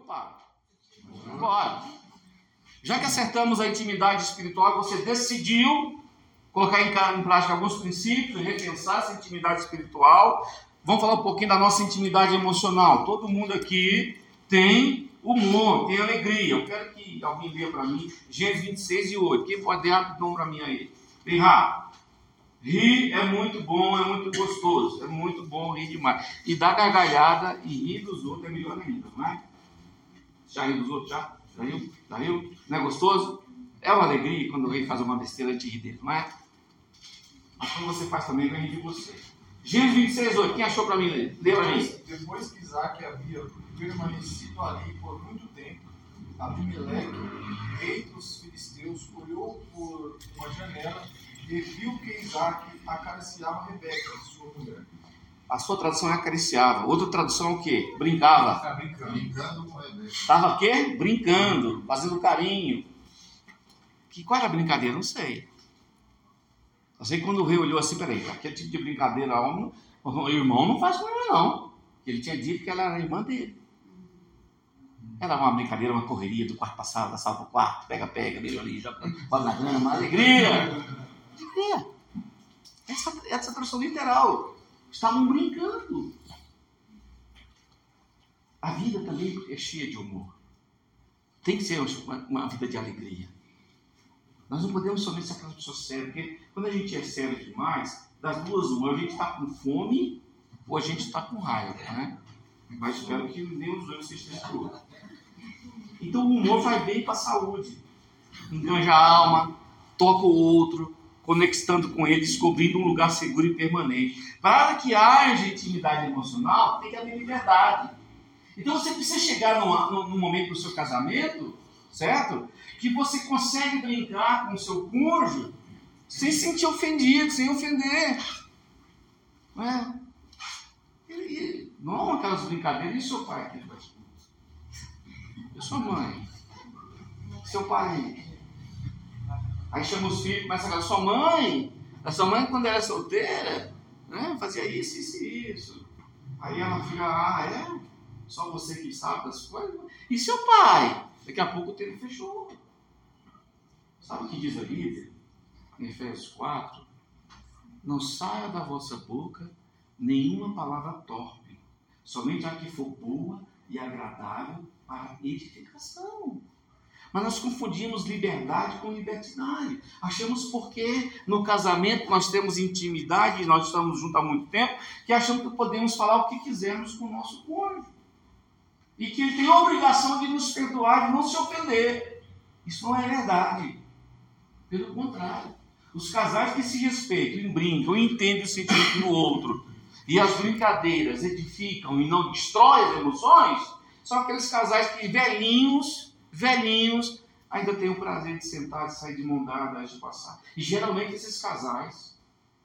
paro? Bora. Já que acertamos a intimidade espiritual, você decidiu colocar em, prática alguns princípios, repensar essa intimidade espiritual. Vamos falar um pouquinho da nossa intimidade emocional. Todo mundo aqui tem humor, tem alegria. Eu quero que alguém leia para mim Gênesis 26 e 8. Quem pode dar nome para mim aí? Bem rápido. Rir é muito bom, é muito gostoso. É muito bom rir demais. E dar gargalhada e rir dos outros é melhor ainda? Já riu dos outros? Já? Já riu? Já riu? Não é gostoso? É uma alegria quando alguém faz uma besteira de rir dele, não é? Mas quando você faz também, vai de você. Gênesis 26, 8. Quem achou para mim ler? Lê para mim. Depois que Isaac havia permanecido ali por muito tempo, Abimeleque, rei dos filisteus, olhou por uma janela e viu que Isaac acariciava Rebeca, sua mulher. A sua tradução é acariciava. Outra tradução é o quê? Brincava. Tá brincando. Com. Estava o quê? Brincando, fazendo carinho. Que, qual era a brincadeira? Não sei. Eu sei que quando o rei olhou assim, peraí, aquele tipo de brincadeira, o o irmão não faz com ela, não. Ele tinha dito que ela era irmã dele. Era uma brincadeira, uma correria do quarto passado, da sala para o quarto, pega, pega, beijo ali, joga bola na grama, alegria. Alegria. Essa, essa tradução literal. Estavam brincando. A vida também é cheia de humor. Tem que ser uma, uma vida de alegria. Nós não podemos somente ser aquelas pessoas sérias, porque quando a gente é sério demais, das duas uma, a gente está com fome ou a gente está com raiva, né? Mas espero que nenhum dos dois seja destruído. Então o humor faz bem para a saúde. Enganja a alma, toca o outro, conectando com ele, descobrindo um lugar seguro e permanente. Para que haja intimidade emocional, tem que haver liberdade. Então você precisa chegar num, num momento do seu casamento, certo? Que você consegue brincar com o seu cônjuge sem se sentir ofendido, sem ofender. Não é? E, e, não aquelas brincadeiras, e seu pai aqui faz E sua mãe? Seu pai? Aí chama os filhos, começa a falar, sua mãe, a sua mãe quando era solteira, né, fazia isso, isso e isso. Aí ela fica, ah, é? Só você que sabe das coisas? E seu pai? Daqui a pouco o tempo fechou. Sabe o que diz a Bíblia? Em Efésios 4. Não saia da vossa boca nenhuma palavra torpe, somente a que for boa e agradável para edificação. Mas nós confundimos liberdade com libertinagem. Achamos porque no casamento nós temos intimidade, nós estamos juntos há muito tempo, que achamos que podemos falar o que quisermos com o nosso cônjuge. E que ele tem a obrigação de nos perdoar, de não se ofender. Isso não é verdade. Pelo contrário. Os casais que se respeitam, brincam, entendem o sentimento do outro, e as brincadeiras edificam e não destroem as emoções, são aqueles casais que velhinhos, velhinhos, ainda têm o prazer de sentar e sair de mão dada de passar. E geralmente esses casais,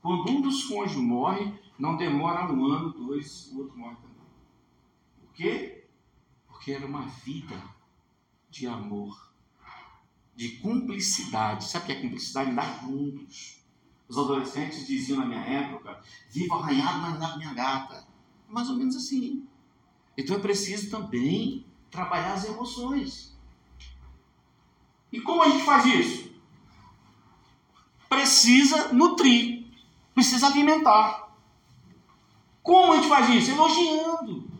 quando um dos cônjuges morre, não demora um ano, dois, o outro morre também. Por quê? Porque era uma vida de amor, de cumplicidade. Sabe o que é cumplicidade? Dar juntos. Os adolescentes diziam na minha época: vivo arranhado, mas na minha gata. Mais ou menos assim. Então é preciso também trabalhar as emoções. E como a gente faz isso? Precisa nutrir, precisa alimentar. Como a gente faz isso? Elogiando,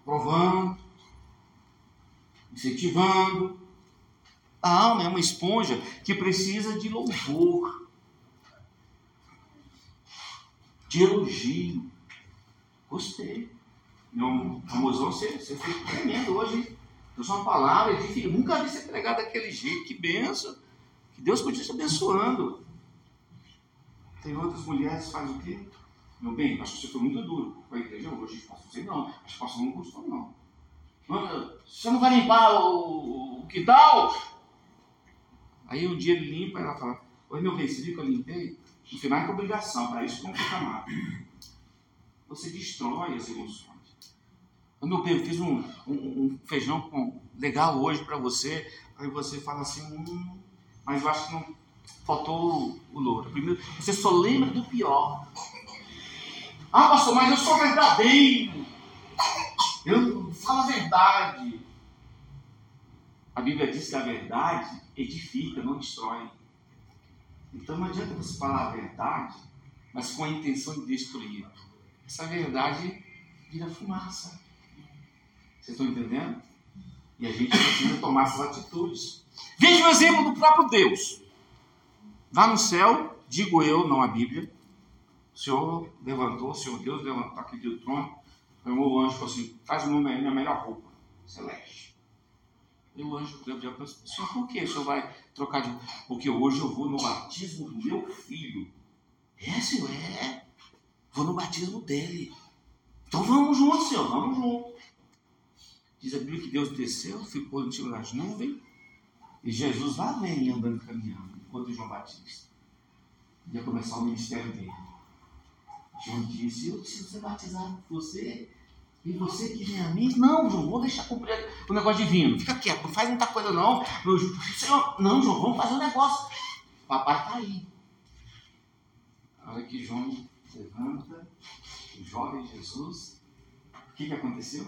aprovando, incentivando. A alma é uma esponja que precisa de louvor, de elogio. Gostei. Meu famosão, você, você fez tremendo hoje, hein? Trouxe uma palavra de filho. Nunca vi você pregar daquele jeito. Que benção. Que Deus continue te abençoando. Tem outras mulheres que fazem o quê? Meu bem, acho que você foi muito duro com a igreja hoje. Pastor, sei não. Acho que o pastor não gostou, não. Você não vai limpar o, o quintal? Aí um dia ele limpa e ela fala: Oi, meu bem, você viu que eu limpei? No final é obrigação, para isso não fica amado. Você destrói as emoções. Meu bem, eu fiz um, um, um feijão com, legal hoje para você. Aí você fala assim: hum, Mas eu acho que não faltou o louro. Primeiro, você só lembra do pior. Ah, pastor, mas eu sou verdadeiro. Eu fala a verdade. A Bíblia diz que a verdade edifica, não destrói. Então não adianta você falar a verdade, mas com a intenção de destruir. Essa verdade vira fumaça. Vocês estão entendendo? E a gente precisa tomar essas atitudes. Veja o exemplo do próprio Deus. Lá no céu, digo eu, não a Bíblia, o Senhor levantou, o Senhor Deus levantou aqui do trono, o anjo falou assim: uma minha melhor roupa, celeste. E o anjo deu para o Senhor, por que o Senhor vai trocar de. Porque hoje eu vou no batismo do meu filho. É, Senhor, é. Vou no batismo dele. Então vamos juntos, Senhor, vamos juntos. Diz a Bíblia que Deus desceu, ficou em cima das nuvens, e Jesus lá vem andando caminhando, enquanto João Batista ia começar o ministério dele. João disse: Eu preciso ser batizado por você. E você que vem a mim? Não, João, vou deixar cumprir o negócio divino. Fica quieto, não faz muita coisa não. Senhor, não, João, vamos fazer um negócio. Papai está aí. A hora que João levanta, o jovem Jesus, o que, que aconteceu?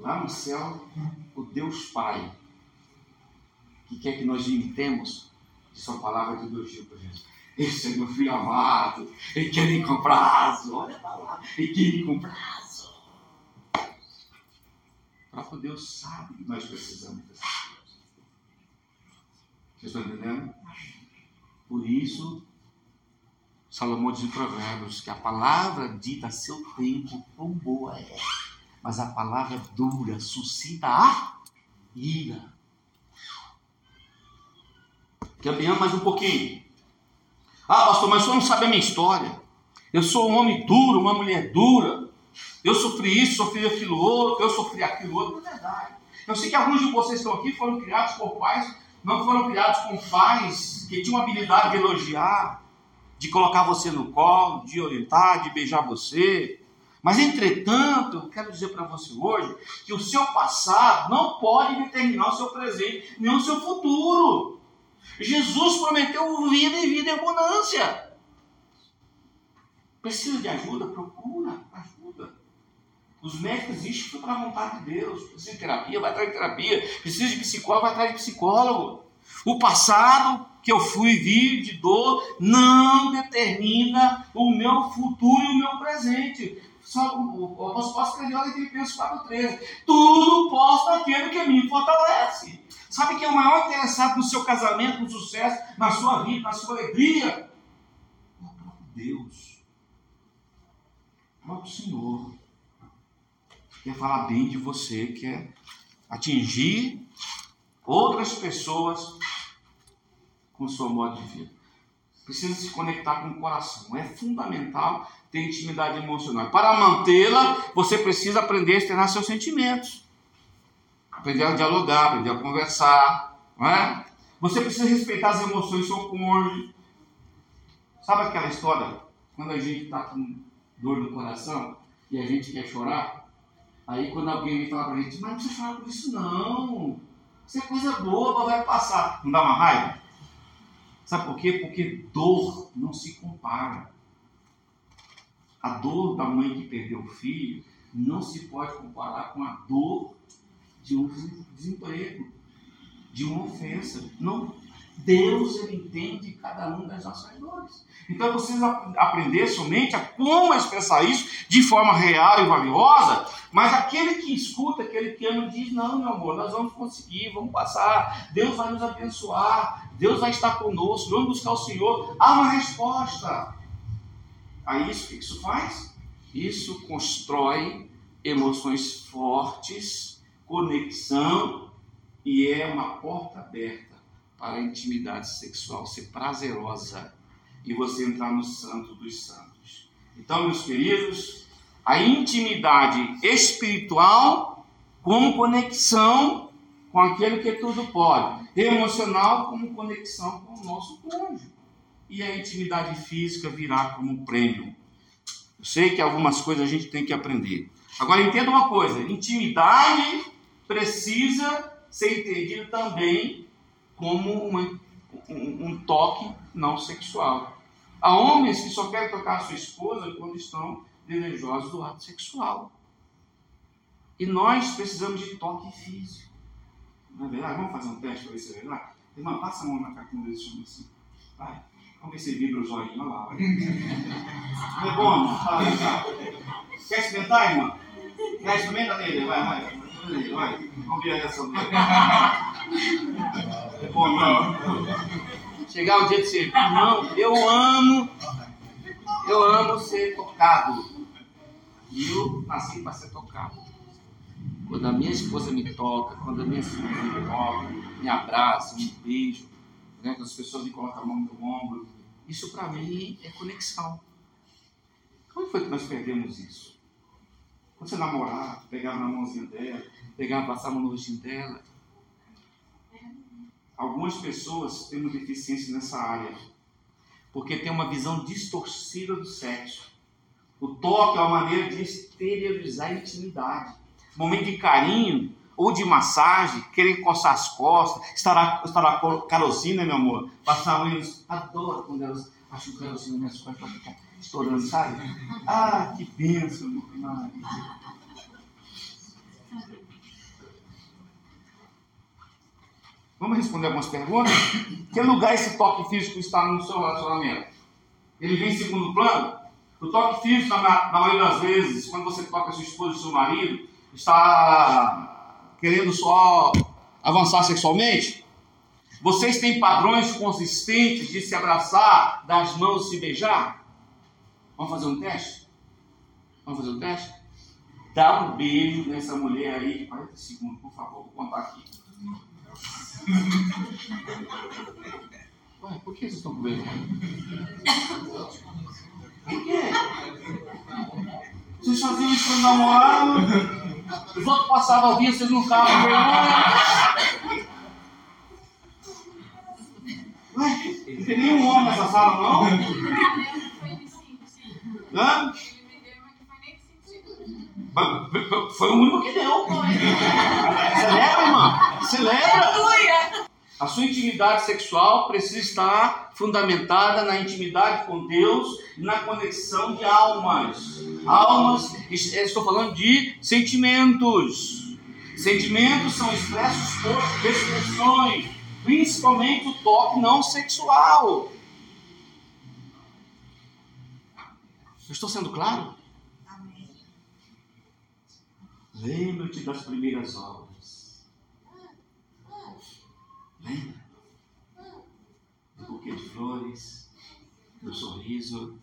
Lá no céu, o Deus Pai, que quer que nós imitemos, de sua palavra de elogio para Jesus. Esse é meu filho amado, ele quer ir com prazo, olha para lá, ele quer ir com prazo. O próprio Deus sabe que nós precisamos coisas. Vocês estão entendendo? Por isso, Salomão diz em Provérbios que a palavra dita a seu tempo, quão boa é, mas a palavra dura suscita a ira. Caminhando mais um pouquinho. Ah, pastor, mas o senhor não sabe a minha história. Eu sou um homem duro, uma mulher dura. Eu sofri isso, sofri aquilo outro, eu sofri aquilo outro. É verdade. Eu sei que alguns de vocês estão aqui foram criados por pais, não foram criados com pais que tinham habilidade de elogiar, de colocar você no colo, de orientar, de beijar você. Mas, entretanto, eu quero dizer para você hoje que o seu passado não pode determinar o seu presente, nem o seu futuro. Jesus prometeu vida e vida em abundância. Precisa de ajuda? Procura ajuda. Os médicos existem para a vontade de Deus. Precisa de terapia, vai atrás de terapia. Precisa de psicólogo, vai atrás de psicólogo. O passado que eu fui vir de dor não determina o meu futuro e o meu presente. Só o apóstolo Paulo escreveu em Filipenses 4,13. Tudo posso naquele que me fortalece. Sabe quem é o maior interessado no seu casamento, no sucesso, na sua vida, na sua alegria? É o próprio Deus. O próprio Senhor. Quer falar bem de você, quer atingir outras pessoas com o seu modo de vida. Precisa se conectar com o coração. É fundamental ter intimidade emocional. Para mantê-la, você precisa aprender a externar seus sentimentos aprender a dialogar, aprender a conversar, é? Você precisa respeitar as emoções do seu cônjuge. Sabe aquela história? Quando a gente está com dor no coração e a gente quer chorar, aí quando alguém vem falar para a gente, mas não precisa chorar por isso não. Isso é coisa boa, vai passar. Não dá uma raiva? Sabe por quê? Porque dor não se compara. A dor da mãe que perdeu o filho não se pode comparar com a dor de um desemprego, de uma ofensa. Não, Deus ele entende cada uma das nossas dores. Então você precisa aprender somente a como expressar isso de forma real e valiosa, mas aquele que escuta, aquele que ama, diz: Não, meu amor, nós vamos conseguir, vamos passar, Deus vai nos abençoar, Deus vai estar conosco, vamos buscar o Senhor. Há uma resposta. Aí isso o que isso faz? Isso constrói emoções fortes conexão e é uma porta aberta para a intimidade sexual ser prazerosa e você entrar no santo dos santos. Então, meus queridos, a intimidade espiritual como conexão com aquele que tudo pode, emocional como conexão com o nosso cônjuge. E a intimidade física virá como prêmio. Eu sei que algumas coisas a gente tem que aprender. Agora entenda uma coisa: intimidade precisa ser entendido também como uma, um, um, toque não sexual. Há homens que só querem tocar a sua esposa quando estão desejosos do ato sexual. E nós precisamos de toque físico. Não é verdade? Vamos fazer um teste para ver se é verdade? Irmã, passa a mão na cacunda desse homem assim. Vai. Vamos ver se vibra os olhinhos. Olha lá. Vai. Não é bom, irmão? Fala, tá. Quer experimentar, irmã? Quer experimentar nele? Vai, vai. Vai. Vamos ver a reação dele. É bom, irmão. Chegar o dia de ser, irmão, eu amo, eu amo ser tocado. E eu nasci para ser tocado. Quando a minha esposa me toca, quando a minha esposa me toca, me abraça, me beijo, né, quando as pessoas me colocam a mão no ombro, isso para mim é conexão. Como foi que nós perdemos isso? Quando você namorava, pegava na mãozinha dela, pegava, passava no rostinho dela. Algumas pessoas têm uma deficiência nessa área, porque tem uma visão distorcida do sexo. O toque é uma maneira de exteriorizar a intimidade. Momento de carinho ou de massagem, querer coçar as costas, estará, estará carocinha, né, meu amor? Passar unhas. Adoro quando elas acham carocinha nas minhas costas para ficar estourando, sabe? Ah, que bênção, meu Vamos responder algumas perguntas? Que lugar esse toque físico está no seu relacionamento? Ele vem em segundo plano? O toque físico, na, na maioria das vezes, quando você toca sua esposa e seu marido, está querendo só avançar sexualmente? Vocês têm padrões consistentes de se abraçar, dar as mãos e se beijar? Vamos fazer um teste? Vamos fazer um teste? Dá um beijo nessa mulher aí de 40 segundos, por favor, vou contar aqui. Ué, por que vocês estão com vergonha? Por quê? Vocês faziam isso quando namoravam, os outros passavam a dia, vocês não estavam com vergonha. Ué, não tem nenhum homem nessa sala, não? Hã? Foi o único que deu. Celebra, irmã. Celebra. A sua intimidade sexual precisa estar fundamentada na intimidade com Deus e na conexão de almas. Almas, estou falando de sentimentos. Sentimentos são expressos por expressões, principalmente o toque não sexual. Eu estou sendo claro? Lembra-te das primeiras obras. Lembra? Do buquê de flores, do sorriso,